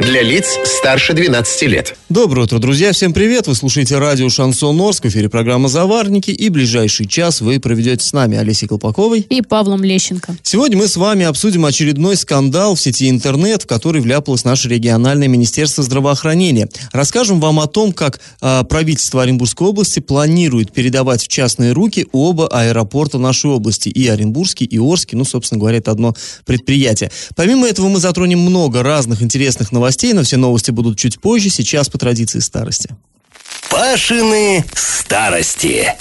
Для лиц старше 12 лет. Доброе утро, друзья. Всем привет. Вы слушаете радио «Шансон Орск». В эфире программа «Заварники». И ближайший час вы проведете с нами Олесей Колпаковой. И Павлом Лещенко. Сегодня мы с вами обсудим очередной скандал в сети интернет, в который вляпалось наше региональное министерство здравоохранения. Расскажем вам о том, как э, правительство Оренбургской области планирует передавать в частные руки оба аэропорта нашей области. И Оренбургский, и Орский. Ну, собственно говоря, это одно предприятие. Помимо этого мы затронем много разных интересных новостей новостей, но все новости будут чуть позже, сейчас по традиции старости. Пашины старости.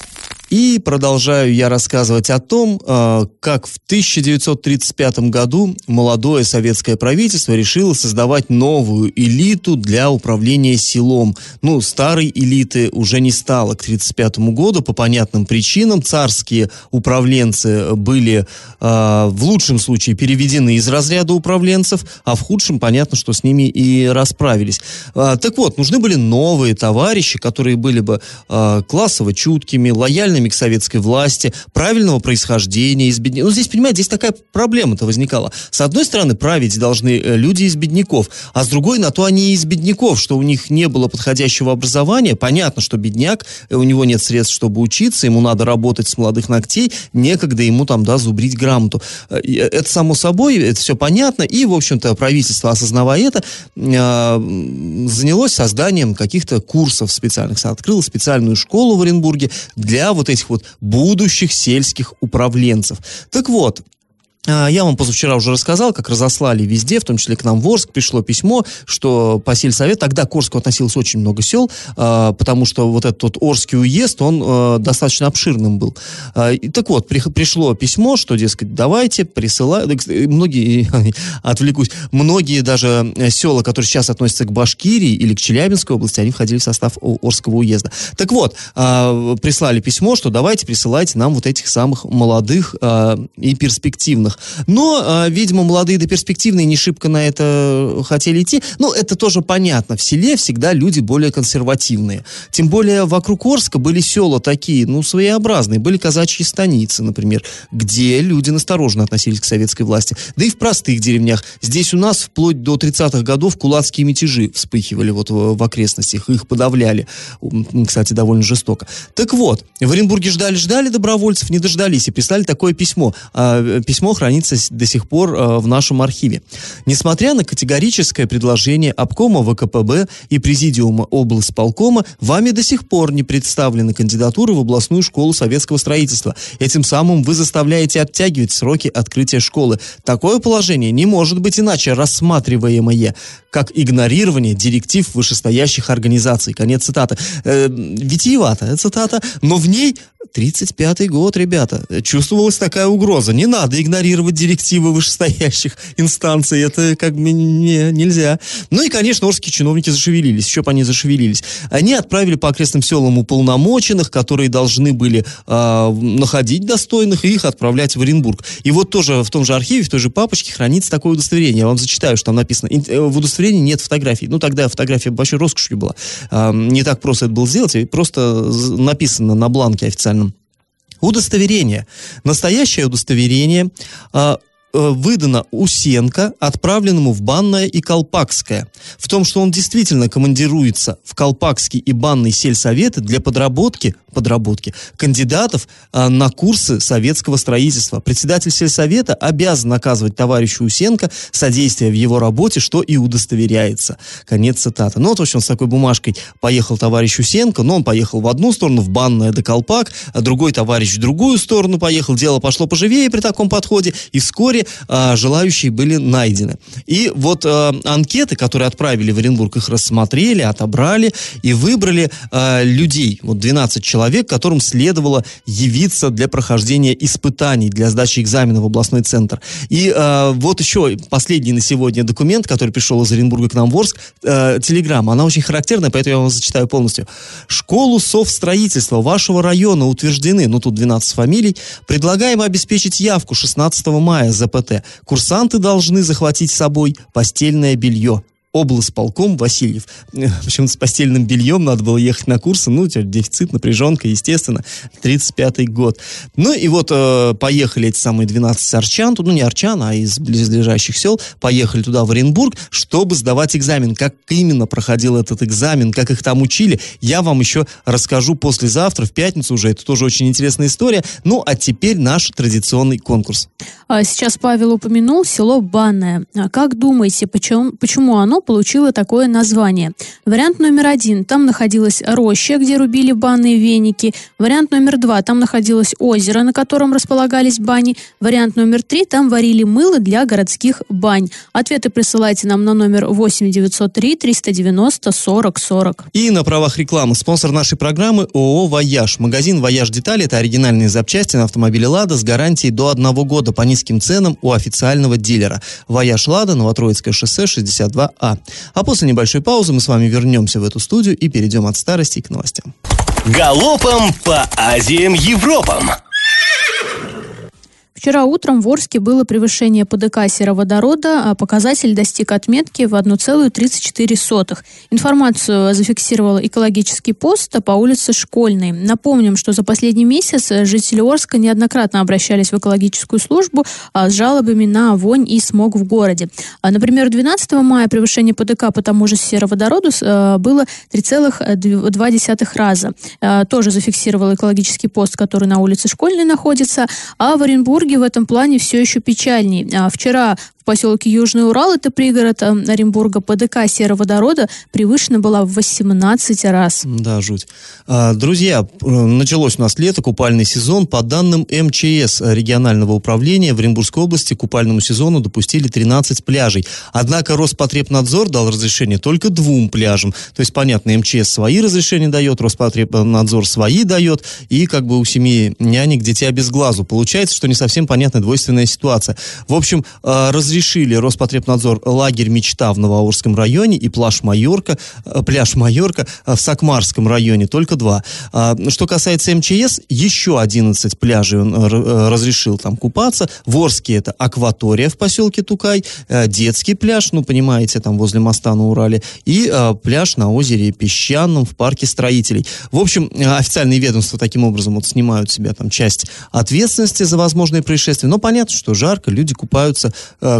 И продолжаю я рассказывать о том, э, как в 1935 году молодое советское правительство решило создавать новую элиту для управления селом. Ну, старой элиты уже не стало к 1935 году по понятным причинам. Царские управленцы были э, в лучшем случае переведены из разряда управленцев, а в худшем понятно, что с ними и расправились. Э, так вот, нужны были новые товарищи, которые были бы классово чуткими, лояльными к советской власти, правильного происхождения из бедняков. Ну, здесь, понимаете, здесь такая проблема-то возникала. С одной стороны, править должны э, люди из бедняков, а с другой, на то они и из бедняков, что у них не было подходящего образования. Понятно, что бедняк, э, у него нет средств, чтобы учиться, ему надо работать с молодых ногтей, некогда ему там, да, зубрить грамоту. Э, это само собой, это все понятно, и, в общем-то, правительство, осознавая это, занялось созданием каких-то курсов специальных, открыло специальную школу в Оренбурге для вот вот этих вот будущих сельских управленцев. Так вот, я вам позавчера уже рассказал, как разослали везде, в том числе к нам в Орск пришло письмо, что по сельсовет, тогда к Орску относилось очень много сел, а, потому что вот этот вот Орский уезд, он а, достаточно обширным был. И, так вот, пришло письмо, что, дескать, давайте, присылай, многие, отвлекусь, многие даже села, которые сейчас относятся к Башкирии или к Челябинской области, они входили в состав Орского уезда. Так вот, прислали письмо, что давайте присылайте нам вот этих самых молодых и перспективных регионах. Но, а, видимо, молодые да перспективные не шибко на это хотели идти. Ну, это тоже понятно. В селе всегда люди более консервативные. Тем более вокруг Орска были села такие, ну, своеобразные. Были казачьи станицы, например, где люди настороженно относились к советской власти. Да и в простых деревнях. Здесь у нас вплоть до 30-х годов кулацкие мятежи вспыхивали вот в, в окрестностях. Их подавляли. Кстати, довольно жестоко. Так вот, в Оренбурге ждали-ждали добровольцев, не дождались и прислали такое письмо. А, письмо хранится до сих пор э, в нашем архиве. Несмотря на категорическое предложение обкома ВКПБ и президиума облсполкома, вами до сих пор не представлены кандидатуры в областную школу советского строительства. Этим самым вы заставляете оттягивать сроки открытия школы. Такое положение не может быть иначе рассматриваемое как игнорирование директив вышестоящих организаций. Конец цитаты. Э, витиеватая цитата, но в ней 35-й год, ребята. Чувствовалась такая угроза. Не надо игнорировать директивы вышестоящих инстанций. Это как бы не, нельзя. Ну и, конечно, орские чиновники зашевелились. Еще бы они зашевелились. Они отправили по окрестным селам уполномоченных, которые должны были э, находить достойных и их отправлять в Оренбург. И вот тоже в том же архиве, в той же папочке хранится такое удостоверение. Я вам зачитаю, что там написано. Э, в удостоверении нет фотографий. Ну, тогда фотография большой роскошью была. Э, не так просто это было сделать. Просто написано на бланке официальном Удостоверение. Настоящее удостоверение а, э, выдано Усенко, отправленному в Банное и Колпакское. В том, что он действительно командируется в Колпакский и Банный сельсоветы для подработки подработки кандидатов а, на курсы советского строительства. Председатель сельсовета обязан наказывать товарищу Усенко содействие в его работе, что и удостоверяется. Конец цитаты. Ну вот, в общем, с такой бумажкой поехал товарищ Усенко, но он поехал в одну сторону, в банное до колпак, а другой товарищ в другую сторону поехал. Дело пошло поживее при таком подходе, и вскоре а, желающие были найдены. И вот а, анкеты, которые отправили в Оренбург, их рассмотрели, отобрали и выбрали а, людей, вот 12 человек, человек, которым следовало явиться для прохождения испытаний, для сдачи экзамена в областной центр. И э, вот еще последний на сегодня документ, который пришел из Оренбурга к нам в Орск, э, телеграмма. Она очень характерная, поэтому я вам зачитаю полностью. Школу совстроительства вашего района утверждены, ну тут 12 фамилий, предлагаем обеспечить явку 16 мая ЗПТ. Курсанты должны захватить с собой постельное белье облсполком Васильев. Почему-то с постельным бельем надо было ехать на курсы. Ну, дефицит, напряженка, естественно. 35-й год. Ну и вот э, поехали эти самые 12 арчан, ну не арчан, а из близлежащих сел, поехали туда, в Оренбург, чтобы сдавать экзамен. Как именно проходил этот экзамен, как их там учили, я вам еще расскажу послезавтра, в пятницу уже. Это тоже очень интересная история. Ну, а теперь наш традиционный конкурс. А, сейчас Павел упомянул село Банное. А как думаете, почему, почему оно получило такое название? Вариант номер один. Там находилась роща, где рубили банные веники. Вариант номер два. Там находилось озеро, на котором располагались бани. Вариант номер три. Там варили мыло для городских бань. Ответы присылайте нам на номер 8 903 390 40 40. И на правах рекламы спонсор нашей программы ООО «Вояж». Магазин «Вояж Детали» — это оригинальные запчасти на автомобиле «Лада» с гарантией до одного года по низким ценам у официального дилера. «Вояж Лада», Новотроицкое шоссе, 62А. А после небольшой паузы мы с вами вернемся в эту студию и перейдем от старости к новостям. Галопом по Азиям Европам! Вчера утром в Орске было превышение ПДК сероводорода, а показатель достиг отметки в 1,34. Информацию зафиксировал экологический пост по улице Школьной. Напомним, что за последний месяц жители Орска неоднократно обращались в экологическую службу а, с жалобами на вонь и смог в городе. А, например, 12 мая превышение ПДК по тому же сероводороду а, было 3,2 раза. Тоже зафиксировал экологический пост, который на улице Школьной находится. А в Оренбурге в этом плане все еще печальней. А вчера поселке Южный Урал, это пригород э, Оренбурга, ПДК сероводорода превышена была в 18 раз. Да, жуть. А, друзья, э, началось у нас лето, купальный сезон. По данным МЧС регионального управления в Оренбургской области купальному сезону допустили 13 пляжей. Однако Роспотребнадзор дал разрешение только двум пляжам. То есть, понятно, МЧС свои разрешения дает, Роспотребнадзор свои дает, и как бы у семьи нянек дитя без глазу. Получается, что не совсем понятная двойственная ситуация. В общем, а, разрешение разрешили Роспотребнадзор лагерь «Мечта» в Новоорском районе и пляж «Майорка», э, пляж «Майорка» в Сакмарском районе, только два. А, что касается МЧС, еще 11 пляжей он э, э, разрешил там купаться. В Орске это акватория в поселке Тукай, детский пляж, ну, понимаете, там возле моста на Урале, и пляж на озере Песчаном в парке строителей. В общем, официальные ведомства таким образом вот снимают себя там часть ответственности за возможные происшествия. Но понятно, что жарко, люди купаются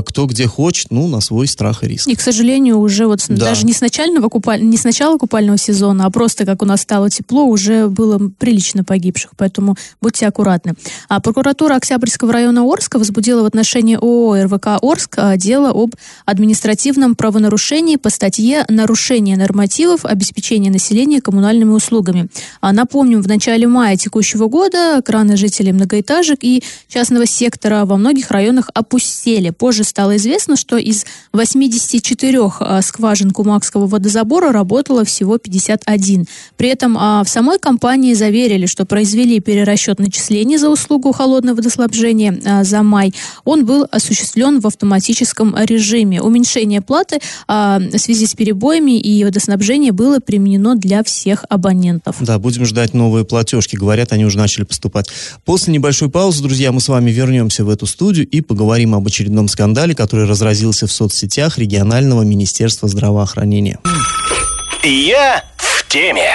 кто где хочет, ну, на свой страх и риск. И, к сожалению, уже вот да. даже не с, начального купаль... не с начала купального сезона, а просто как у нас стало тепло, уже было прилично погибших, поэтому будьте аккуратны. А прокуратура Октябрьского района Орска возбудила в отношении ООО РВК Орск а, дело об административном правонарушении по статье «Нарушение нормативов обеспечения населения коммунальными услугами». А напомним, в начале мая текущего года краны жителей многоэтажек и частного сектора во многих районах опустели. Позже стало известно, что из 84 а, скважин Кумакского водозабора работало всего 51. При этом а, в самой компании заверили, что произвели перерасчет начислений за услугу холодного водоснабжения а, за май. Он был осуществлен в автоматическом режиме. Уменьшение платы в связи с перебоями и водоснабжение было применено для всех абонентов. Да, будем ждать новые платежки. Говорят, они уже начали поступать. После небольшой паузы, друзья, мы с вами вернемся в эту студию и поговорим об очередном скандале скандале, который разразился в соцсетях регионального министерства здравоохранения. Я в теме.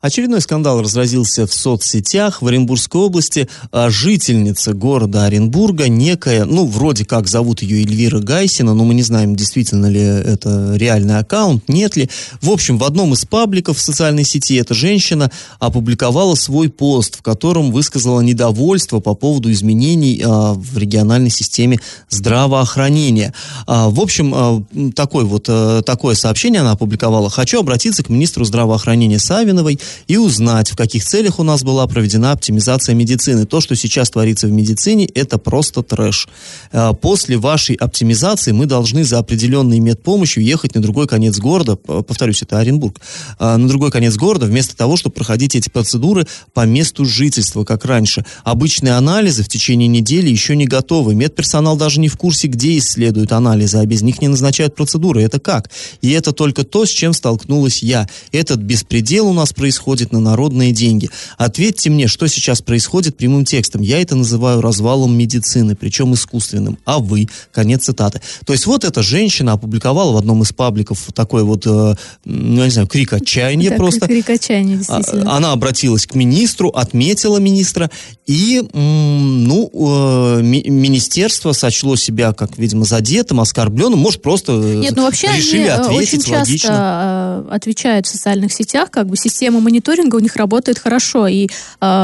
Очередной скандал разразился в соцсетях в Оренбургской области. А жительница города Оренбурга, некая, ну, вроде как зовут ее Эльвира Гайсина, но мы не знаем, действительно ли это реальный аккаунт, нет ли. В общем, в одном из пабликов в социальной сети эта женщина опубликовала свой пост, в котором высказала недовольство по поводу изменений а, в региональной системе здравоохранения. А, в общем, а, такой вот, а, такое сообщение она опубликовала. «Хочу обратиться к министру здравоохранения Савиновой и узнать, в каких целях у нас была проведена оптимизация медицины. То, что сейчас творится в медицине, это просто трэш. Э, после вашей оптимизации мы должны за определенной медпомощью ехать на другой конец города, повторюсь, это Оренбург, э, на другой конец города, вместо того, чтобы проходить эти процедуры по месту жительства, как раньше. Обычные анализы в течение недели еще не готовы. Медперсонал даже не в курсе, где исследуют анализы, а без них не назначают процедуры. Это как? И это только то, с чем столкнулась я. Этот беспредел у нас происходит на народные деньги. Ответьте мне, что сейчас происходит прямым текстом. Я это называю развалом медицины, причем искусственным. А вы? Конец цитаты. То есть вот эта женщина опубликовала в одном из пабликов такой вот, э, ну, я не знаю, крик отчаяния так, просто. Крик отчаяния, действительно. А, она обратилась к министру, отметила министра, и, ну, э, министерство сочло себя, как, видимо, задетым, оскорбленным, может, просто э, Нет, ну, вообще решили они ответить очень часто логично. отвечают в социальных сетях, как бы система мониторинга у них работает хорошо, и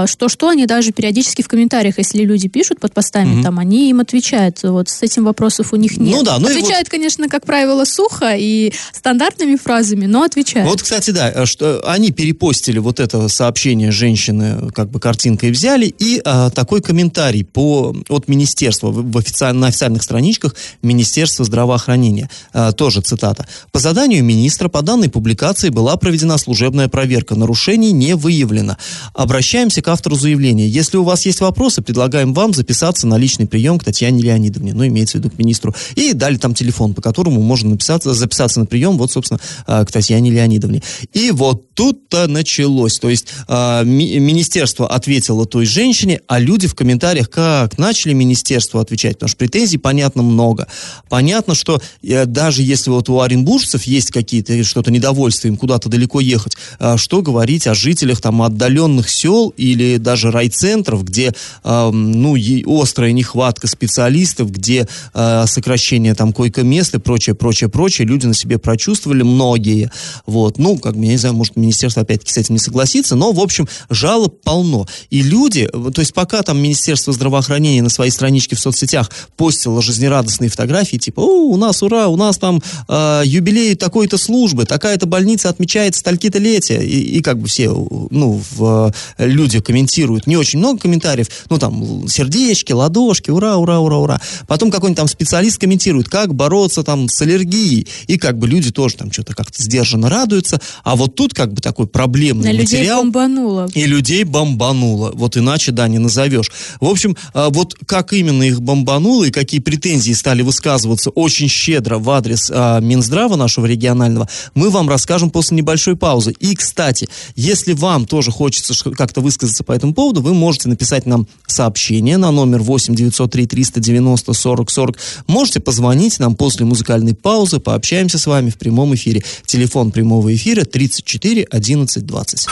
что-что, они даже периодически в комментариях, если люди пишут под постами, mm там, они им отвечают, вот с этим вопросов у них нет. Ну да, ну отвечают, вот... конечно, как правило, сухо и стандартными фразами, но отвечают. Вот, кстати, да, что они перепостили вот это сообщение женщины, как бы картинкой взяли, и а, такой комментарий по, от министерства в, в официаль, на официальных страничках Министерства здравоохранения. А, тоже цитата. По заданию министра по данной публикации была проведена служебная проверка. Нарушений не выявлено. Обращаемся к автору заявления. Если у вас есть вопросы, предлагаем вам записаться на личный прием к Татьяне Леонидовне. Ну, имеется в виду к министру. И дали там телефон, по которому можно написаться, записаться на прием, вот, собственно, а, к Татьяне Леонидовне. И вот тут-то началось. То есть а, ми- министерство ответило той женщине, а люди в комментариях как начали министерство отвечать, потому что претензий, понятно, много. Понятно, что э, даже если вот у оренбуржцев есть какие-то что-то недовольство, им куда-то далеко ехать, э, что говорить о жителях там отдаленных сел или даже райцентров, где, э, ну, острая нехватка специалистов, где э, сокращение там койко-мест и прочее, прочее, прочее, люди на себе прочувствовали многие. Вот, ну, как бы, я не знаю, может, министерство опять-таки с этим не согласится, но, в общем, жалоб полно. И люди, то есть пока там Министерство здравоохранения на своей страничке в соцсетях постило жизнерадостные фотографии, типа, о, у нас ура, у нас там э, юбилей такой-то службы, такая-то больница отмечает стальки-то летия, и, и как бы все, ну, в, э, люди комментируют, не очень много комментариев, ну, там, сердечки, ладошки, ура, ура, ура, ура. Потом какой-нибудь там специалист комментирует, как бороться там с аллергией, и как бы люди тоже там что-то как-то сдержанно радуются, а вот тут как бы такой проблемный На материал. людей бомбануло. И людей бомбануло. Вот иначе, да, не назовешь. В общем, а, вот как именно их бомбануло и какие претензии стали высказываться очень щедро в адрес а, Минздрава нашего регионального, мы вам расскажем после небольшой паузы. И, кстати, если вам тоже хочется как-то высказаться по этому поводу, вы можете написать нам сообщение на номер 8 903 390 40 40. Можете позвонить нам после музыкальной паузы, пообщаемся с вами в прямом эфире. Телефон прямого эфира 34 11 20.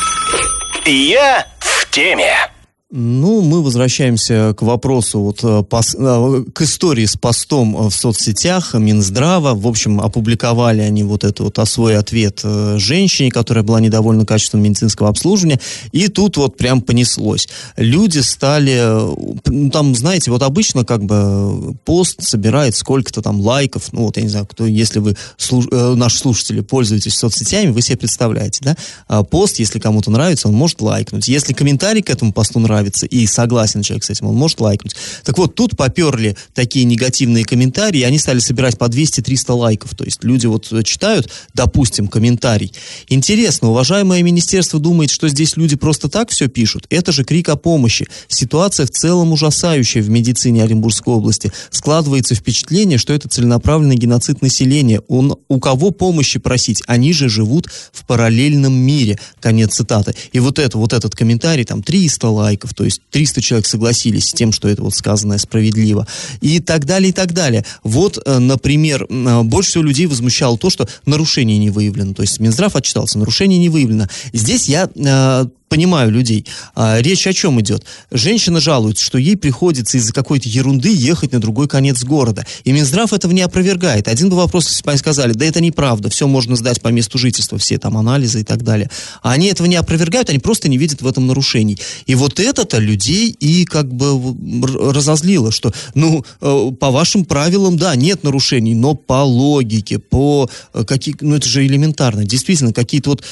Я в теме. Ну, мы возвращаемся к вопросу, вот, э, пос, э, к истории с постом в соцсетях Минздрава. В общем, опубликовали они вот это вот, а свой ответ э, женщине, которая была недовольна качеством медицинского обслуживания. И тут вот прям понеслось. Люди стали, ну, там, знаете, вот обычно как бы пост собирает сколько-то там лайков. Ну, вот я не знаю, кто, если вы, слуш, наши слушатели, пользуетесь соцсетями, вы себе представляете, да? А пост, если кому-то нравится, он может лайкнуть. Если комментарий к этому посту нравится, нравится и согласен человек с этим, он может лайкнуть. Так вот, тут поперли такие негативные комментарии, они стали собирать по 200-300 лайков. То есть люди вот читают, допустим, комментарий. Интересно, уважаемое министерство думает, что здесь люди просто так все пишут? Это же крик о помощи. Ситуация в целом ужасающая в медицине Оренбургской области. Складывается впечатление, что это целенаправленный геноцид населения. Он, у кого помощи просить? Они же живут в параллельном мире. Конец цитаты. И вот это, вот этот комментарий, там 300 лайков, то есть 300 человек согласились с тем, что это вот сказанное справедливо, и так далее, и так далее. Вот, э, например, э, больше всего людей возмущало то, что нарушение не выявлено, то есть Минздрав отчитался, нарушение не выявлено. Здесь я э, понимаю людей. А, речь о чем идет? Женщина жалуется, что ей приходится из-за какой-то ерунды ехать на другой конец города. И Минздрав этого не опровергает. Один бы вопрос, если бы они сказали, да это неправда, все можно сдать по месту жительства, все там анализы и так далее. А они этого не опровергают, они просто не видят в этом нарушений. И вот это-то людей и как бы разозлило, что, ну, э, по вашим правилам, да, нет нарушений, но по логике, по э, какие, ну это же элементарно, действительно, какие-то вот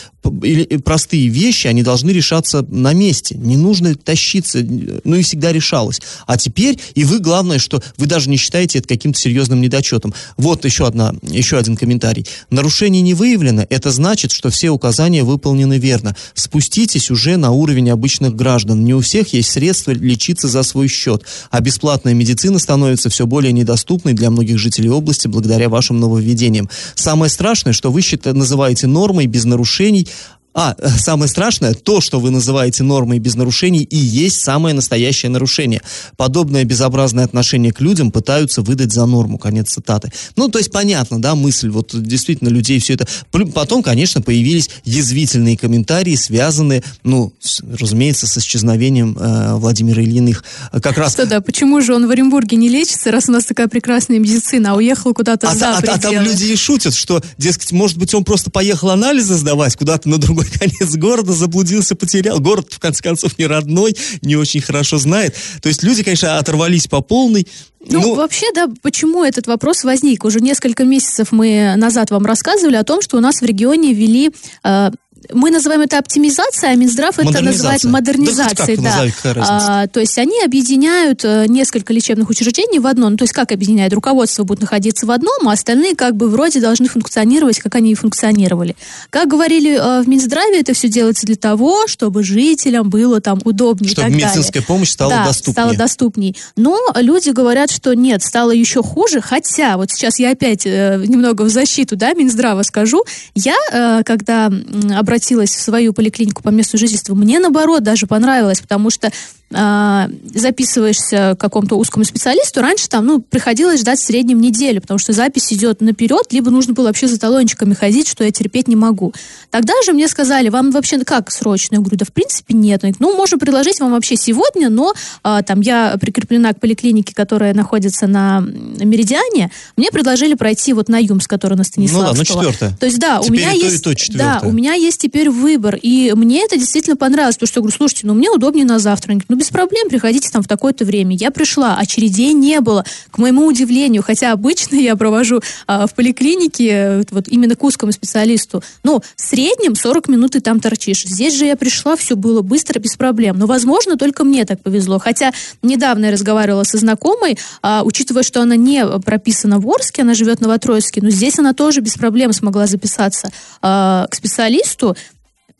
простые вещи, они должны решаться на месте. Не нужно тащиться, ну и всегда решалось. А теперь, и вы, главное, что вы даже не считаете это каким-то серьезным недочетом. Вот еще, одна, еще один комментарий. Нарушение не выявлено, это значит, что все указания выполнены верно. Спуститесь уже на уровень обычных граждан. Не у всех есть средства лечиться за свой счет, а бесплатная медицина становится все более недоступной для многих жителей области благодаря вашим нововведениям. Самое страшное, что вы считаете, называете нормой без нарушений, а, э, самое страшное, то, что вы называете нормой без нарушений, и есть самое настоящее нарушение. Подобное безобразное отношение к людям пытаются выдать за норму. Конец цитаты. Ну, то есть понятно, да, мысль, вот действительно людей все это... Потом, конечно, появились язвительные комментарии, связанные, ну, с, разумеется, с исчезновением э, Владимира Ильиных. Как раз... Что да, почему же он в Оренбурге не лечится, раз у нас такая прекрасная медицина, а уехал куда-то а, за а, а там люди и шутят, что, дескать, может быть, он просто поехал анализы сдавать куда-то на другой другой конец города, заблудился, потерял. Город, в конце концов, не родной, не очень хорошо знает. То есть люди, конечно, оторвались по полной. Ну, ну, вообще, да, почему этот вопрос возник? Уже несколько месяцев мы назад вам рассказывали о том, что у нас в регионе ввели э, мы называем это оптимизацией, а Минздрав это называет модернизацией. Да, да. А, то есть они объединяют э, несколько лечебных учреждений в одно. Ну, то есть как объединяют? Руководство будет находиться в одном, а остальные как бы вроде должны функционировать, как они и функционировали. Как говорили э, в Минздраве, это все делается для того, чтобы жителям было там удобнее чтобы и так медицинская далее. помощь стала да, доступнее. стала доступнее. Но люди говорят, что нет, стало еще хуже, хотя вот сейчас я опять э, немного в защиту, да, Минздрава скажу. Я, э, когда обратилась обратилась в свою поликлинику по месту жительства, мне наоборот даже понравилось, потому что э, записываешься к какому-то узкому специалисту, раньше там, ну, приходилось ждать в среднем неделю, потому что запись идет наперед, либо нужно было вообще за талончиками ходить, что я терпеть не могу. Тогда же мне сказали, вам вообще как срочно? Я говорю, да в принципе нет. Ну, можно предложить вам вообще сегодня, но э, там я прикреплена к поликлинике, которая находится на Меридиане, мне предложили пройти вот на ЮМС, который на Станиславского. Ну да, ну четвертое. То есть да, Теперь у меня и то, есть... и то. Да, у меня есть теперь выбор, и мне это действительно понравилось, потому что я говорю, слушайте, ну мне удобнее на завтра. Ну без проблем, приходите там в такое-то время. Я пришла, очередей не было, к моему удивлению, хотя обычно я провожу а, в поликлинике вот именно к узкому специалисту, но в среднем 40 минут ты там торчишь. Здесь же я пришла, все было быстро, без проблем. Но, возможно, только мне так повезло. Хотя недавно я разговаривала со знакомой, а, учитывая, что она не прописана в Орске, она живет в Новотроицке, но здесь она тоже без проблем смогла записаться а, к специалисту.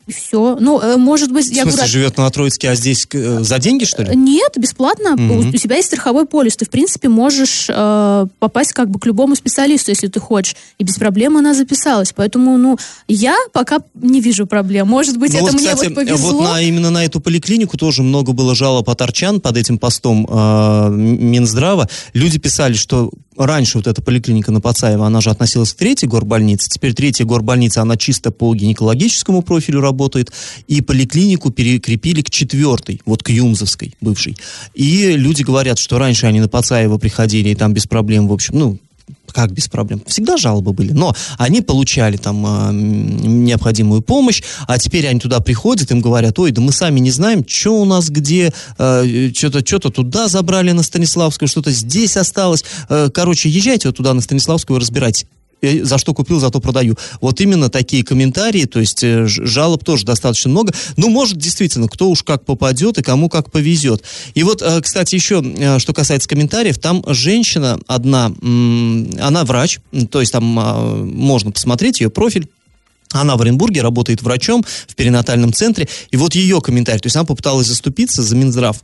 И все. Ну, э, может быть... В смысле, я говорю, живет на Троицке, а здесь э, за деньги, что ли? Нет, бесплатно. Угу. У, тебя есть страховой полис. Ты, в принципе, можешь э, попасть как бы к любому специалисту, если ты хочешь. И без проблем она записалась. Поэтому, ну, я пока не вижу проблем. Может быть, ну, это вот, мне кстати, вот повезло. Вот на, именно на эту поликлинику тоже много было жалоб от арчан под этим постом э, Минздрава. Люди писали, что раньше вот эта поликлиника на Пацаева, она же относилась к третьей горбольнице. Теперь третья горбольница, она чисто по гинекологическому профилю работает. И поликлинику перекрепили к четвертой, вот к Юмзовской бывшей. И люди говорят, что раньше они на Пацаева приходили, и там без проблем, в общем, ну, как без проблем? Всегда жалобы были, но они получали там э, необходимую помощь, а теперь они туда приходят, им говорят, ой, да мы сами не знаем, что у нас где, э, что-то что туда забрали на Станиславскую, что-то здесь осталось. Э, короче, езжайте вот туда на Станиславскую, разбирайтесь за что купил, зато продаю. Вот именно такие комментарии, то есть э, жалоб тоже достаточно много. Ну, может, действительно, кто уж как попадет и кому как повезет. И вот, э, кстати, еще, э, что касается комментариев, там женщина одна, она врач, то есть там можно посмотреть ее профиль, она в Оренбурге работает врачом в перинатальном центре, и вот ее комментарий, то есть она попыталась заступиться за Минздрав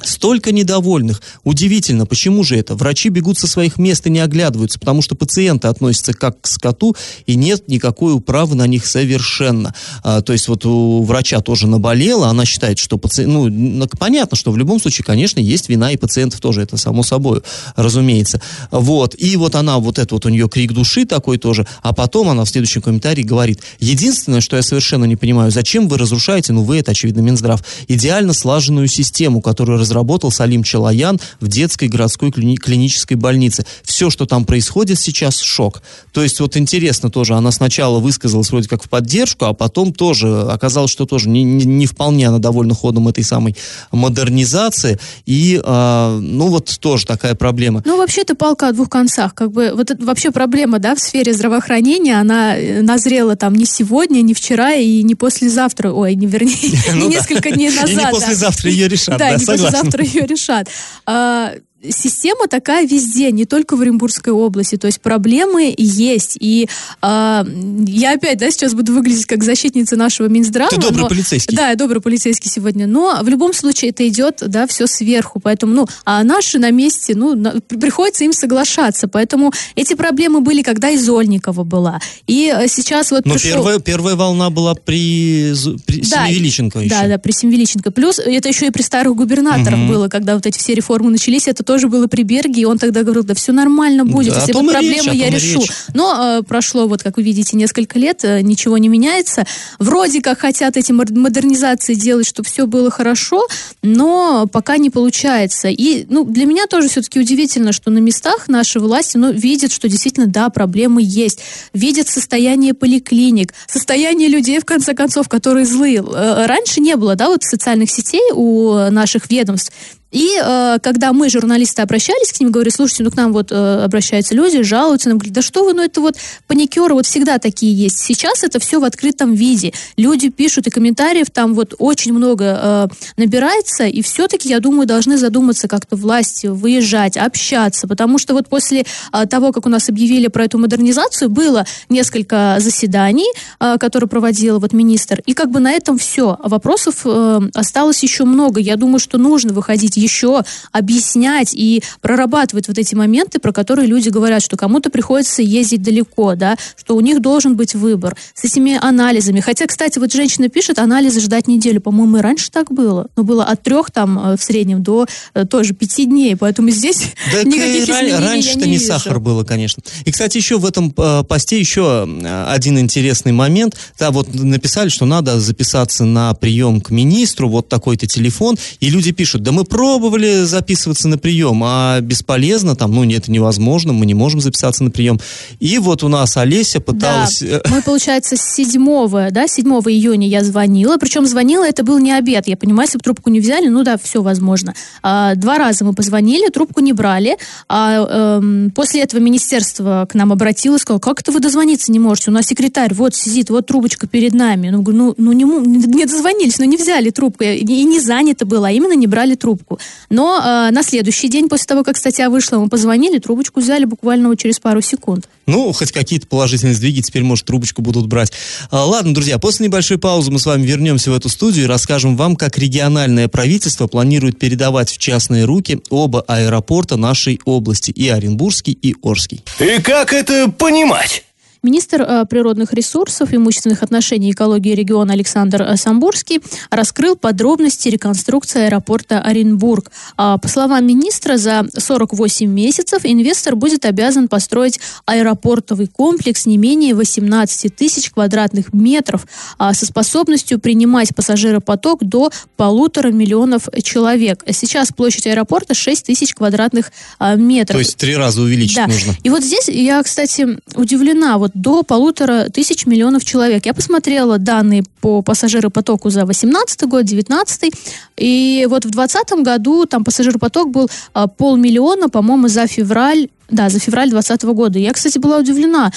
Столько недовольных. Удивительно, почему же это? Врачи бегут со своих мест и не оглядываются, потому что пациенты относятся как к скоту, и нет никакой управы на них совершенно. А, то есть вот у врача тоже наболело, она считает, что пациент... Ну, понятно, что в любом случае, конечно, есть вина и пациентов тоже, это само собой, разумеется. Вот. И вот она, вот это вот у нее крик души такой тоже, а потом она в следующем комментарии говорит, единственное, что я совершенно не понимаю, зачем вы разрушаете, ну вы, это очевидно Минздрав, идеально слаженную систему, которую разработал Салим Челаян в детской городской клини- клинической больнице. Все, что там происходит сейчас, шок. То есть вот интересно тоже, она сначала высказалась вроде как в поддержку, а потом тоже оказалось, что тоже не, не, не вполне она довольна ходом этой самой модернизации. И, э, ну вот тоже такая проблема. Ну вообще это палка о двух концах. Как бы вот это вообще проблема, да, в сфере здравоохранения, она э, назрела там не сегодня, не вчера и не послезавтра, ой, не вернее, не ну несколько дней назад. И не послезавтра ее решат, да, не послезавтра ее решат. А, система такая везде, не только в Оренбургской области. То есть проблемы есть. И э, я опять, да, сейчас буду выглядеть как защитница нашего Минздрава. Ты добрый но, полицейский. Да, я добрый полицейский сегодня. Но в любом случае это идет, да, все сверху. Поэтому, ну, а наши на месте, ну, на, приходится им соглашаться. Поэтому эти проблемы были, когда Изольникова была. И э, сейчас вот Но пришел... первая, первая волна была при, при да, Семивеличенко еще. Да, да, при Семивеличенко. Плюс это еще и при старых губернаторах угу. было, когда вот эти все реформы начались. Это тоже было при Берге, и он тогда говорил, да все нормально будет, да, все проблемы я решу. Речь. Но э, прошло, вот как вы видите, несколько лет, э, ничего не меняется. Вроде как хотят эти модернизации делать, чтобы все было хорошо, но пока не получается. И ну, для меня тоже все-таки удивительно, что на местах наши власти ну, видят, что действительно, да, проблемы есть. Видят состояние поликлиник, состояние людей, в конце концов, которые злые. Э, раньше не было, да, вот социальных сетей у наших ведомств. И э, когда мы, журналисты, обращались к ним, говорили, слушайте, ну к нам вот э, обращаются люди, жалуются, нам говорят, да что вы, ну это вот паникеры, вот всегда такие есть. Сейчас это все в открытом виде. Люди пишут, и комментариев там вот очень много э, набирается, и все-таки, я думаю, должны задуматься как-то власти, выезжать, общаться, потому что вот после э, того, как у нас объявили про эту модернизацию, было несколько заседаний, э, которые проводил вот министр, и как бы на этом все. Вопросов э, осталось еще много. Я думаю, что нужно выходить еще объяснять и прорабатывать вот эти моменты, про которые люди говорят, что кому-то приходится ездить далеко, да, что у них должен быть выбор с этими анализами. Хотя, кстати, вот женщина пишет, анализы ждать неделю. По-моему, и раньше так было. Но было от трех там э, в среднем до э, тоже пяти дней. Поэтому здесь да никаких изменений Раньше-то не, не сахар было, конечно. И, кстати, еще в этом э, посте еще один интересный момент. Да, вот написали, что надо записаться на прием к министру, вот такой-то телефон, и люди пишут, да мы просто пробовали записываться на прием, а бесполезно, там, ну, нет, невозможно, мы не можем записаться на прием. И вот у нас Олеся пыталась... Да, мы, получается, с 7, да, 7 июня я звонила, причем звонила, это был не обед, я понимаю, если бы трубку не взяли, ну да, все возможно. А, два раза мы позвонили, трубку не брали, а эм, после этого министерство к нам обратилось, сказало, как это вы дозвониться не можете, у нас секретарь вот сидит, вот трубочка перед нами. Ну, ну, ну не, не дозвонились, ну не взяли трубку, и не занято было, а именно не брали трубку. Но э, на следующий день, после того, как статья вышла, мы позвонили, трубочку взяли буквально через пару секунд. Ну, хоть какие-то положительные сдвиги, теперь, может, трубочку будут брать. А, ладно, друзья, после небольшой паузы мы с вами вернемся в эту студию и расскажем вам, как региональное правительство планирует передавать в частные руки оба аэропорта нашей области, и Оренбургский, и Орский. И как это понимать? Министр э, природных ресурсов, имущественных отношений и экологии региона Александр э, Самбурский раскрыл подробности реконструкции аэропорта Оренбург. А, по словам министра, за 48 месяцев инвестор будет обязан построить аэропортовый комплекс не менее 18 тысяч квадратных метров а, со способностью принимать пассажиропоток до полутора миллионов человек. Сейчас площадь аэропорта 6 тысяч квадратных а, метров. То есть три раза увеличить да. нужно. И вот здесь я, кстати, удивлена. Вот вот до полутора тысяч миллионов человек. Я посмотрела данные по пассажиропотоку за 18 год, 19 и вот в 2020 году там пассажиропоток был а, полмиллиона, по-моему, за февраль да, за февраль 2020 года. Я, кстати, была удивлена.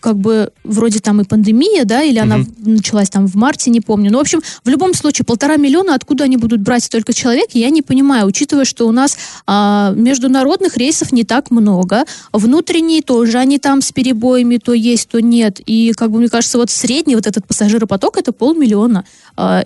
Как бы вроде там и пандемия, да, или она угу. началась там в марте, не помню. Но, в общем, в любом случае, полтора миллиона, откуда они будут брать столько человек, я не понимаю, учитывая, что у нас а, международных рейсов не так много, внутренние тоже, они там с перебоями то есть, то нет. И, как бы, мне кажется, вот средний вот этот пассажиропоток это полмиллиона. А,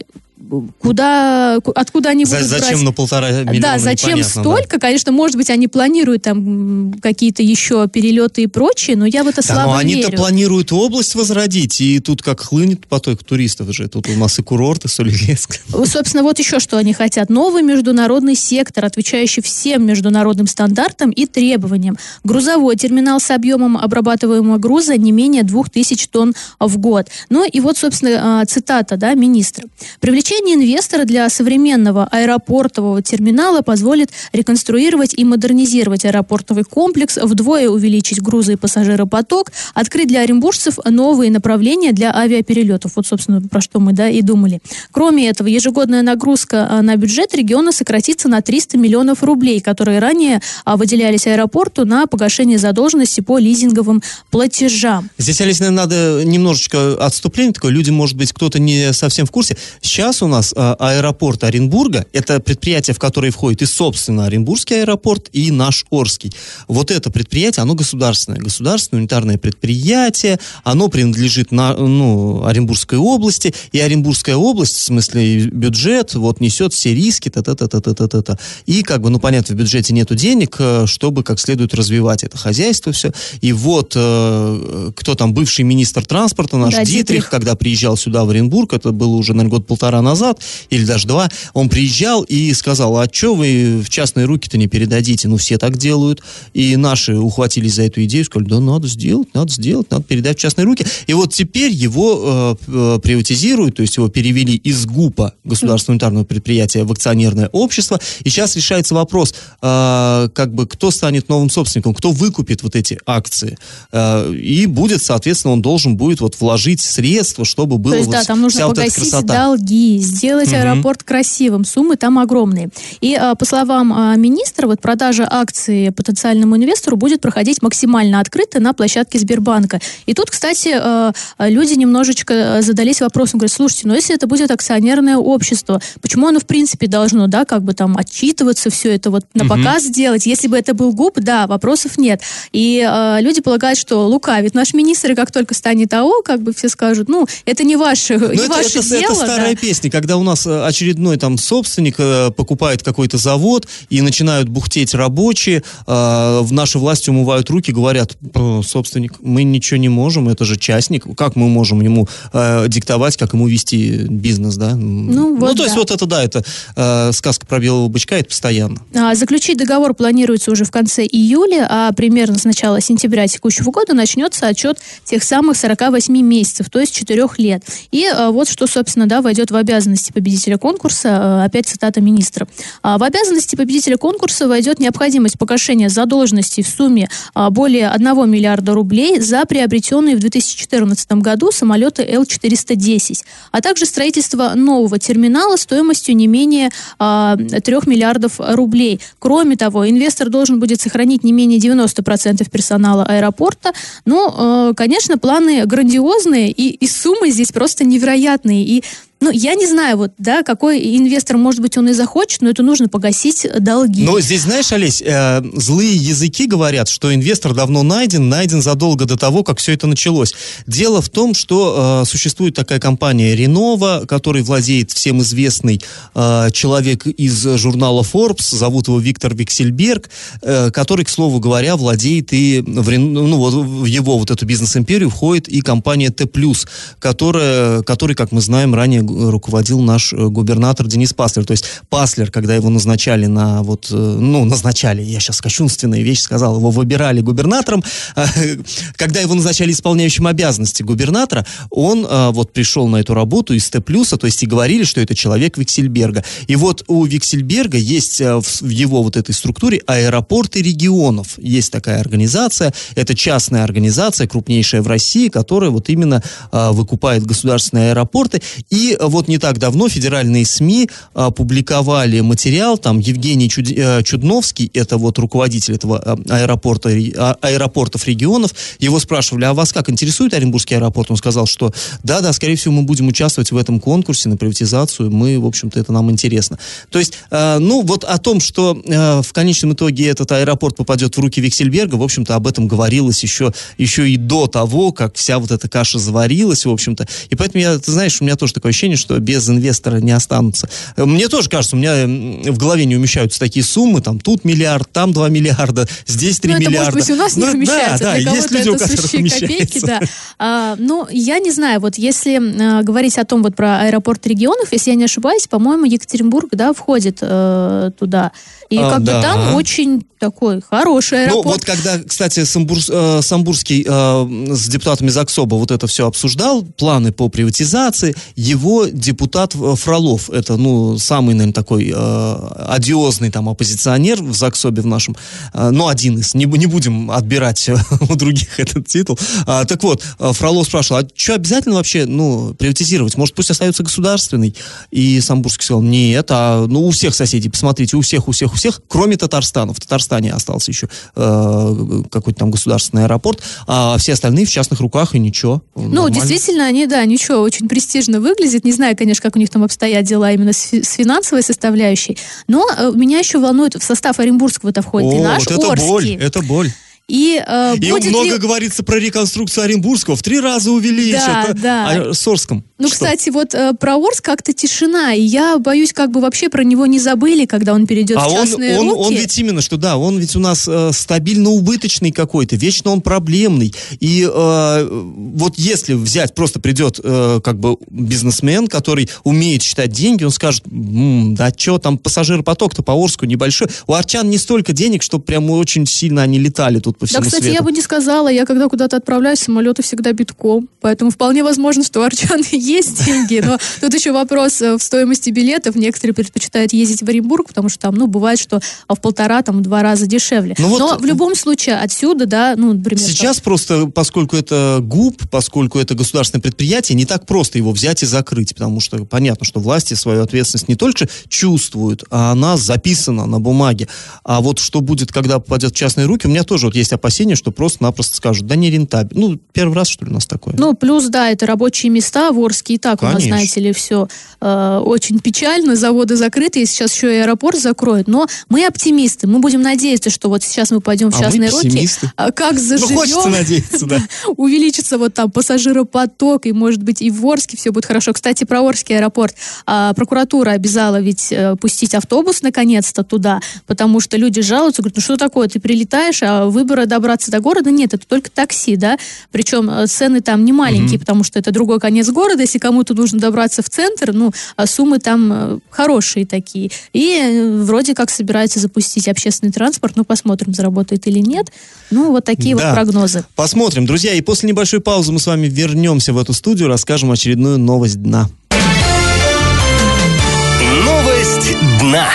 куда, откуда они За, будут Зачем брать? на полтора миллиона? Да, зачем столько? Да. Конечно, может быть, они планируют там какие-то еще перелеты и прочее, но я в это да, слабо но они-то планируют область возродить, и тут как хлынет поток туристов же. Тут у нас и курорты, Солилеск. Собственно, вот еще что они хотят. Новый международный сектор, отвечающий всем международным стандартам и требованиям. Грузовой терминал с объемом обрабатываемого груза не менее 2000 тонн в год. Ну и вот, собственно, а, цитата да, министра. Привлечение инвестора для современного аэропортового терминала позволит реконструировать и модернизировать аэропортовый комплекс, вдвое увеличить грузы и пассажиропоток, открыть для оренбуржцев новые направления для авиаперелетов. Вот, собственно, про что мы да, и думали. Кроме этого, ежегодная нагрузка а, на бюджет региона сократится на 300 миллионов рублей, которые ранее а, выделялись аэропорту на погашение задолженности по лизинговым платежам. Здесь, наверное, надо немножечко отступление такое. Люди, может быть, кто-то не совсем в курсе. Сейчас у нас а, аэропорт Оренбурга, это предприятие, в которое входит и, собственно, Оренбургский аэропорт, и наш Орский. Вот это предприятие, оно государственное. Государственное унитарное предприятие, оно принадлежит на, ну, Оренбургской области, и Оренбургская область, в смысле бюджет, вот несет все риски, та-та-та-та-та-та-та. И, как бы, ну, понятно, в бюджете нету денег, э, чтобы как следует развивать это хозяйство все. И вот, э, кто там, бывший министр транспорта наш, Да, Дитрих, Дитрих. когда приезжал сюда, в Оренбург, это было уже, наверное, год-полтора назад, или даже два, он приезжал и сказал, а что вы в частные руки-то не передадите? Ну, все так делают. И наши ухватились за эту идею, сказали, да, надо сделать, надо сделать, надо передать в частные руки. И вот теперь его э, э, приватизируют, то есть его перевели из ГУПа, государственного унитарного предприятия, в акционерное общество. И сейчас решается вопрос, э, как бы, кто станет новым собственником, кто выкупит вот эти акции. Э, и будет, соответственно, он должен будет вот вложить средства, чтобы было То есть, вот да, там нужно вся вот эта погасить красота. долги, сделать Мгм. аэропорт красивым. Суммы там огромные. И а, по словам а, министра, вот продажа акций потенциальному инвестору будет проходить максимально открыто на площадке Сбербанка. И тут, кстати, а, люди немножечко задались вопросом, говорят, слушайте, ну если это будет акционерное общество, почему оно в принципе должно, да, как бы там отчитываться, все это вот на показ делать? Если бы это был ГУП, да, вопросов нет. И люди полагают, что лукавит наш министр, и как только станет АО, как бы все скажут, ну, это не ваше, Ну, не это, ваше это- дело. это старая да. песня, когда у нас э, очередной там собственник э, покупает какой-то завод и начинают бухтеть рабочие, э, в наши власти умывают руки, говорят, «Э, собственник, мы ничего не можем, это же частник, как мы можем ему э, диктовать, как ему вести бизнес, да? Ну, вот то есть да. вот это, да, это э, сказка про белого бычка, это постоянно. А, Заключить договор планируется уже в конце июля, а примерно с начала сентября текущего года начнется отчет тех самых 48 месяцев, то есть 4 лет. И а, вот что, собственно, да, войдет в обязанности победителя конкурса, а, опять цитата министра. А, В обязанности победителя конкурса войдет необходимость погашения задолженности в сумме а, более 1 миллиарда рублей за приобретенные в 2014 году самолеты Л-410, а также строительство нового терминала стоимостью не менее а, 3 миллиардов рублей. Кроме того, инвестор должен будет сохранить не менее 90% персонала аэропорта. Ну, э, конечно, планы грандиозные, и, и суммы здесь просто невероятные. И ну, я не знаю, вот, да, какой инвестор, может быть, он и захочет, но это нужно погасить долги. Но здесь, знаешь, Олесь, э, злые языки говорят, что инвестор давно найден, найден задолго до того, как все это началось. Дело в том, что э, существует такая компания Ренова, которой владеет всем известный э, человек из журнала Forbes, зовут его Виктор Виксельберг, э, который, к слову говоря, владеет и в, ну, вот, в его вот эту бизнес-империю входит и компания Т+, которая, которой, как мы знаем, ранее руководил наш э, губернатор Денис Паслер. То есть Паслер, когда его назначали на вот, э, ну, назначали, я сейчас кощунственные вещи сказал, его выбирали губернатором, э, когда его назначали исполняющим обязанности губернатора, он э, вот пришел на эту работу из Т+, то есть и говорили, что это человек Виксельберга. И вот у Виксельберга есть э, в его вот этой структуре аэропорты регионов. Есть такая организация, это частная организация, крупнейшая в России, которая вот именно выкупает государственные аэропорты. И вот не так давно федеральные СМИ публиковали материал, там Евгений э, Чудновский, это вот руководитель этого э, аэропорта, а- аэропортов регионов, его спрашивали, а вас как интересует Оренбургский аэропорт? Он сказал, что да, да, скорее всего, мы будем участвовать в этом конкурсе на приватизацию, мы, в общем-то, это нам интересно. То есть, э, ну, вот о том, что в конечном итоге этот аэропорт попадет в руки Виксельберга, в общем-то, об этом говорилось еще, еще и до того, как вся вот эта каша заварилась, в общем-то. И поэтому, я, ты знаешь, у меня тоже такое ощущение, ощущение, что без инвестора не останутся. Мне тоже кажется, у меня в голове не умещаются такие суммы, там тут миллиард, там 2 миллиарда, здесь 3 ну, это, миллиарда. может быть, у нас ну, не умещается, да, для да, есть люди, это у сущие копейки, да. А, ну, я не знаю, вот если а, говорить о том вот про аэропорт регионов, если я не ошибаюсь, по-моему, Екатеринбург, да, входит э, туда. И а, как да. бы там очень такой хороший аэропорт. Ну, вот когда, кстати, Самбур, э, Самбурский э, с депутатами ЗАГСОБа вот это все обсуждал, планы по приватизации, его депутат Фролов, это, ну, самый, наверное, такой э, одиозный там оппозиционер в ЗАГСОБе в нашем, э, ну, один из, не, не будем отбирать у других этот титул. А, так вот, э, Фролов спрашивал, а что обязательно вообще, ну, приватизировать? Может, пусть остается государственный? И Самбурский сказал, нет, а, ну, у всех соседей, посмотрите, у всех, у всех, у всех, кроме Татарстана. В Татарстане остался еще э, какой-то там государственный аэропорт, а все остальные в частных руках и ничего. Ну, нормально. действительно, они, да, ничего, очень престижно выглядят. Не знаю, конечно, как у них там обстоят дела именно с, с финансовой составляющей, но э, меня еще волнует, в состав Оренбургского-то входит О, и наш вот это Орский. боль, это боль. И, э, и много ли... говорится про реконструкцию Оренбургского. В три раза увеличат. Да, да. А Сорском. Ну, что? кстати, вот э, про Орск как-то тишина. И я боюсь, как бы вообще про него не забыли, когда он перейдет а в частные он, руки. Он, он ведь именно, что да, он ведь у нас э, стабильно убыточный какой-то. Вечно он проблемный. И э, вот если взять, просто придет э, как бы бизнесмен, который умеет считать деньги, он скажет, М, да что, там пассажиропоток-то по Орску небольшой. У арчан не столько денег, чтобы прям очень сильно они летали тут по всему Да, кстати, свету. я бы не сказала. Я когда куда-то отправляюсь, самолеты всегда битком. Поэтому вполне возможно, что у арчан есть деньги. Но тут еще вопрос э, в стоимости билетов. Некоторые предпочитают ездить в Оренбург, потому что там, ну, бывает, что в полтора, там, в два раза дешевле. Ну, вот Но в любом случае отсюда, да, ну, например... Сейчас там... просто, поскольку это ГУП, поскольку это государственное предприятие, не так просто его взять и закрыть, потому что понятно, что власти свою ответственность не только чувствуют, а она записана на бумаге. А вот что будет, когда попадет в частные руки, у меня тоже вот есть опасения, что просто-напросто скажут, да не рентабельно. Ну, первый раз, что ли, у нас такое? Ну, плюс, да, это рабочие места в Орске и так Конечно. у нас, знаете ли, все э, очень печально, заводы закрыты, и сейчас еще и аэропорт закроют. Но мы оптимисты, мы будем надеяться, что вот сейчас мы пойдем в а частные руки. А как заживем? Ну, хочется надеяться, да. Увеличится вот там пассажиропоток, и, может быть, и в Орске все будет хорошо. Кстати, про Орский аэропорт. А, прокуратура обязала ведь э, пустить автобус наконец-то туда, потому что люди жалуются, говорят, ну что такое, ты прилетаешь, а выбора добраться до города нет, это только такси, да, причем э, цены там не маленькие, mm-hmm. потому что это другой конец города, если кому-то нужно добраться в центр, ну, а суммы там э, хорошие такие. И э, вроде как собирается запустить общественный транспорт, ну, посмотрим, заработает или нет. Ну, вот такие да. вот прогнозы. Посмотрим, друзья, и после небольшой паузы мы с вами вернемся в эту студию, расскажем очередную новость дна. Новость дна.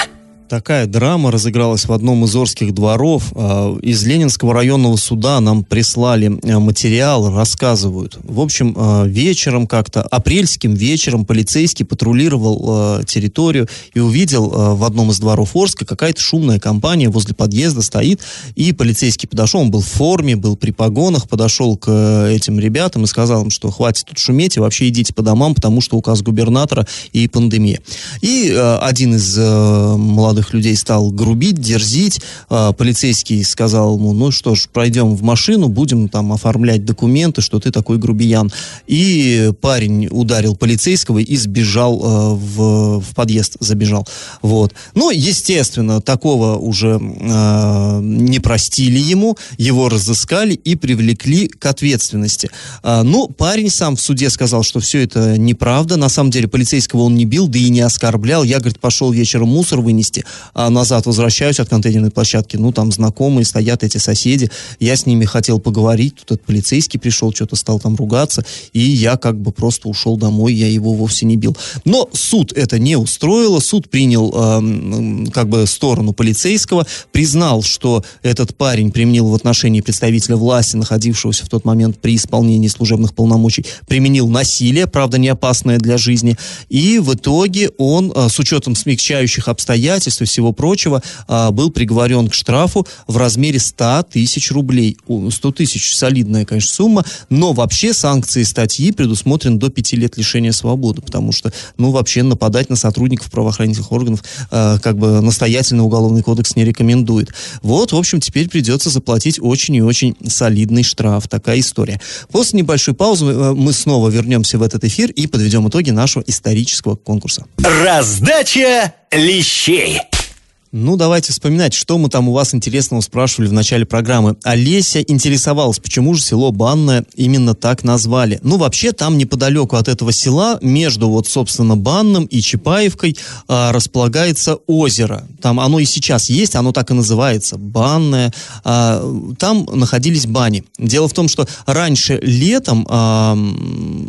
Такая драма разыгралась в одном из Орских дворов. А, из Ленинского районного суда нам прислали а, материал, рассказывают. В общем, а, вечером как-то, апрельским вечером полицейский патрулировал территорию и увидел в одном из дворов Орска какая-то шумная компания возле подъезда стоит. И полицейский подошел, он был в форме, был при погонах, подошел к этим ребятам и сказал им, что хватит тут шуметь и вообще идите по домам, потому что указ губернатора и пандемия. И один из молодых молодых людей стал грубить, дерзить. А, полицейский сказал ему, ну что ж, пройдем в машину, будем там оформлять документы, что ты такой грубиян. И парень ударил полицейского и сбежал а, в, в подъезд, забежал. Вот. Ну, естественно, такого уже э, не простили ему, его разыскали и привлекли к ответственности. Э, ну, парень сам в суде сказал, что все это неправда. На самом деле полицейского он не бил, да и не оскорблял. Я, говорит, пошел вечером мусор вынести а назад возвращаюсь от контейнерной площадки, ну, там знакомые стоят эти соседи, я с ними хотел поговорить, тут этот полицейский пришел, что-то стал там ругаться, и я как бы просто ушел домой, я его вовсе не бил. Но суд это не устроило, суд принял э, как бы сторону полицейского, признал, что этот парень применил в отношении представителя власти, находившегося в тот момент при исполнении служебных полномочий, применил насилие, правда, не опасное для жизни, и в итоге он, э, с учетом смягчающих обстоятельств, качестве всего прочего, а, был приговорен к штрафу в размере 100 тысяч рублей. 100 тысяч солидная, конечно, сумма, но вообще санкции статьи предусмотрены до 5 лет лишения свободы, потому что, ну, вообще нападать на сотрудников правоохранительных органов а, как бы настоятельно Уголовный кодекс не рекомендует. Вот, в общем, теперь придется заплатить очень и очень солидный штраф. Такая история. После небольшой паузы э, мы снова вернемся в этот эфир и подведем итоги нашего исторического конкурса. Раздача лещей. Ну, давайте вспоминать, что мы там у вас интересного спрашивали в начале программы. Олеся интересовалась, почему же село Банное именно так назвали. Ну, вообще, там неподалеку от этого села, между вот, собственно, Банным и Чапаевкой, а, располагается озеро. Там оно и сейчас есть, оно так и называется, Банное. А, там находились бани. Дело в том, что раньше летом а,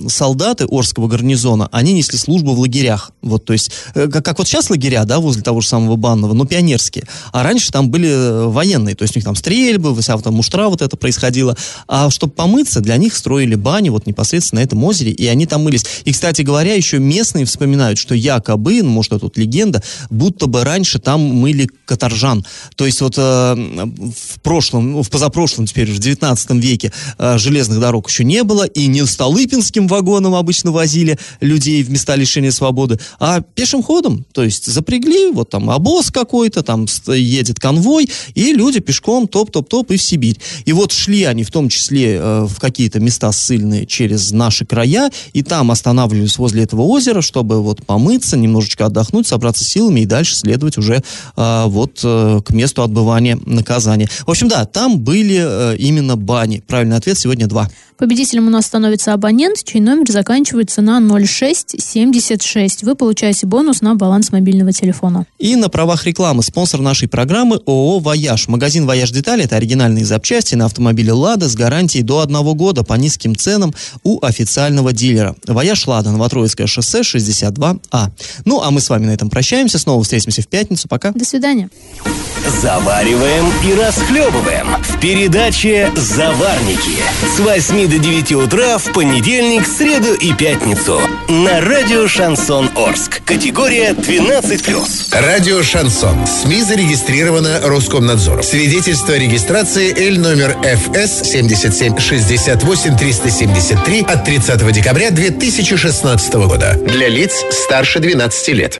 солдаты Орского гарнизона, они несли службу в лагерях. Вот, то есть, э, как, как вот сейчас лагеря, да, возле того же самого Банного, но пионерские. А раньше там были э, военные, то есть у них там стрельбы, вся там муштра вот это происходило. А чтобы помыться, для них строили бани вот непосредственно на этом озере, и они там мылись. И, кстати говоря, еще местные вспоминают, что якобы, ну, может, это тут легенда, будто бы раньше там мыли каторжан. То есть вот э, в прошлом, ну, в позапрошлом теперь, в 19 веке э, железных дорог еще не было, и не Столыпинским вагоном обычно возили людей в места лишения свободы, а пешим ходом. То есть запрягли, вот там обоз какой какой-то, там едет конвой, и люди пешком топ-топ-топ и в Сибирь. И вот шли они в том числе э, в какие-то места ссыльные через наши края, и там останавливались возле этого озера, чтобы вот помыться, немножечко отдохнуть, собраться силами и дальше следовать уже э, вот э, к месту отбывания наказания. В общем, да, там были именно бани. Правильный ответ сегодня два. Победителем у нас становится абонент, чей номер заканчивается на 0676. Вы получаете бонус на баланс мобильного телефона. И на правах рекламы спонсор нашей программы ООО «Вояж». Магазин «Вояж Детали» — это оригинальные запчасти на автомобиле «Лада» с гарантией до одного года по низким ценам у официального дилера. «Вояж Лада», Новотроицкое шоссе, 62А. Ну, а мы с вами на этом прощаемся. Снова встретимся в пятницу. Пока. До свидания. Завариваем и расхлебываем в передаче «Заварники» с 8 до 9 утра в понедельник, среду и пятницу на радио «Шансон Орск». Категория 12+. Радио «Шансон». СМИ зарегистрировано Роскомнадзором. Свидетельство о регистрации Л номер ФС 77 68 373 от 30 декабря 2016 года. Для лиц старше 12 лет.